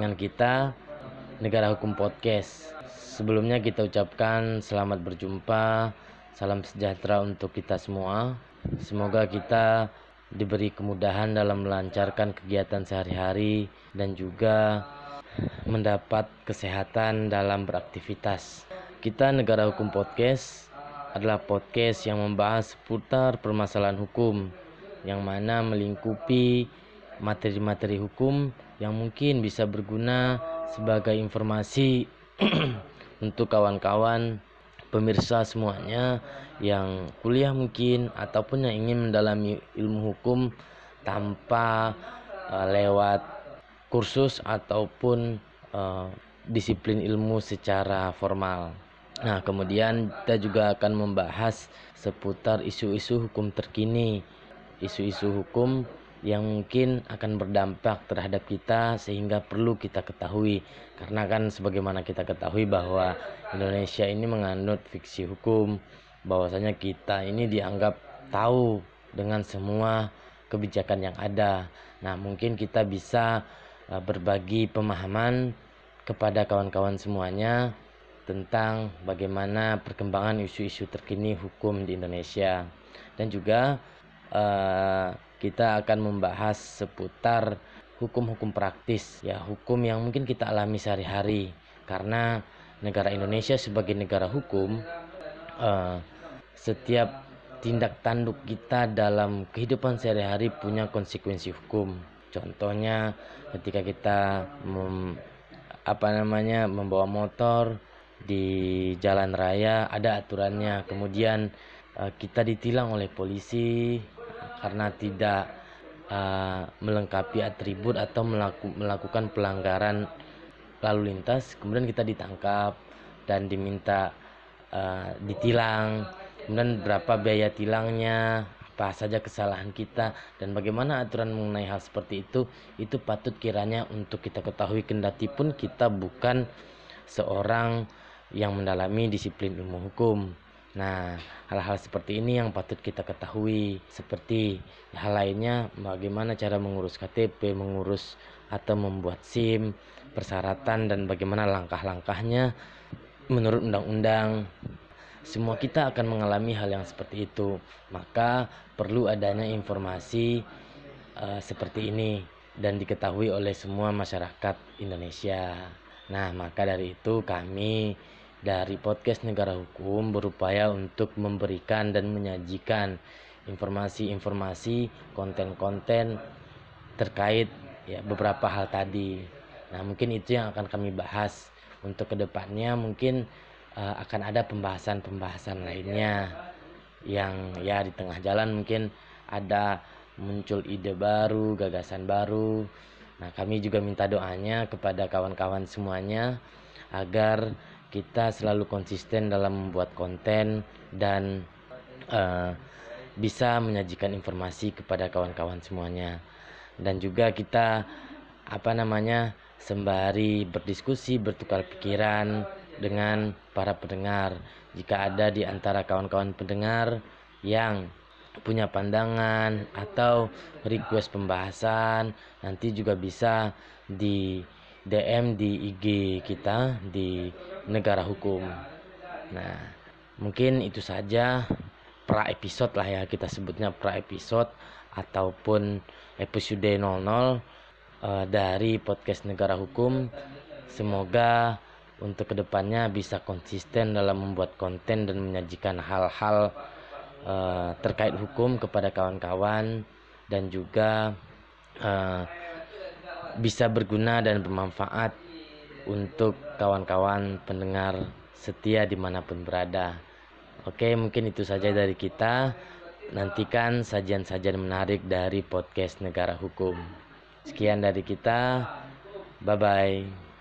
kita Negara Hukum Podcast. Sebelumnya kita ucapkan selamat berjumpa, salam sejahtera untuk kita semua. Semoga kita diberi kemudahan dalam melancarkan kegiatan sehari-hari dan juga mendapat kesehatan dalam beraktivitas. Kita Negara Hukum Podcast adalah podcast yang membahas seputar permasalahan hukum yang mana melingkupi materi-materi hukum yang mungkin bisa berguna sebagai informasi untuk kawan-kawan pemirsa semuanya yang kuliah mungkin ataupun yang ingin mendalami ilmu hukum tanpa uh, lewat kursus ataupun uh, disiplin ilmu secara formal. Nah, kemudian kita juga akan membahas seputar isu-isu hukum terkini, isu-isu hukum yang mungkin akan berdampak terhadap kita sehingga perlu kita ketahui. Karena kan sebagaimana kita ketahui bahwa Indonesia ini menganut fiksi hukum bahwasanya kita ini dianggap tahu dengan semua kebijakan yang ada. Nah mungkin kita bisa uh, berbagi pemahaman kepada kawan-kawan semuanya tentang bagaimana perkembangan isu-isu terkini hukum di Indonesia. Dan juga uh, kita akan membahas seputar hukum-hukum praktis ya hukum yang mungkin kita alami sehari-hari. Karena negara Indonesia sebagai negara hukum uh, setiap tindak tanduk kita dalam kehidupan sehari-hari punya konsekuensi hukum. Contohnya ketika kita mem, apa namanya membawa motor di jalan raya ada aturannya. Kemudian uh, kita ditilang oleh polisi karena tidak uh, melengkapi atribut atau melaku, melakukan pelanggaran lalu lintas kemudian kita ditangkap dan diminta uh, ditilang. Kemudian berapa biaya tilangnya apa saja kesalahan kita dan bagaimana aturan mengenai hal seperti itu itu patut kiranya untuk kita ketahui. Kendati pun kita bukan seorang yang mendalami disiplin ilmu hukum Nah, hal-hal seperti ini yang patut kita ketahui. Seperti hal lainnya, bagaimana cara mengurus KTP, mengurus atau membuat SIM, persyaratan dan bagaimana langkah-langkahnya menurut undang-undang. Semua kita akan mengalami hal yang seperti itu. Maka perlu adanya informasi uh, seperti ini dan diketahui oleh semua masyarakat Indonesia. Nah, maka dari itu kami dari podcast Negara Hukum berupaya untuk memberikan dan menyajikan informasi-informasi, konten-konten terkait ya beberapa hal tadi. Nah, mungkin itu yang akan kami bahas untuk ke depannya mungkin uh, akan ada pembahasan-pembahasan lainnya yang ya di tengah jalan mungkin ada muncul ide baru, gagasan baru. Nah, kami juga minta doanya kepada kawan-kawan semuanya agar kita selalu konsisten dalam membuat konten dan uh, bisa menyajikan informasi kepada kawan-kawan semuanya. Dan juga kita apa namanya sembari berdiskusi bertukar pikiran dengan para pendengar. Jika ada di antara kawan-kawan pendengar yang punya pandangan atau request pembahasan nanti juga bisa di DM di IG kita di negara hukum. Nah, mungkin itu saja pra episode lah ya kita sebutnya pra episode ataupun episode 00 uh, dari podcast negara hukum. Semoga untuk ke depannya bisa konsisten dalam membuat konten dan menyajikan hal-hal uh, terkait hukum kepada kawan-kawan dan juga uh, bisa berguna dan bermanfaat untuk kawan-kawan pendengar setia di mana pun berada. Oke, mungkin itu saja dari kita. Nantikan sajian-sajian menarik dari podcast Negara Hukum. Sekian dari kita. Bye bye.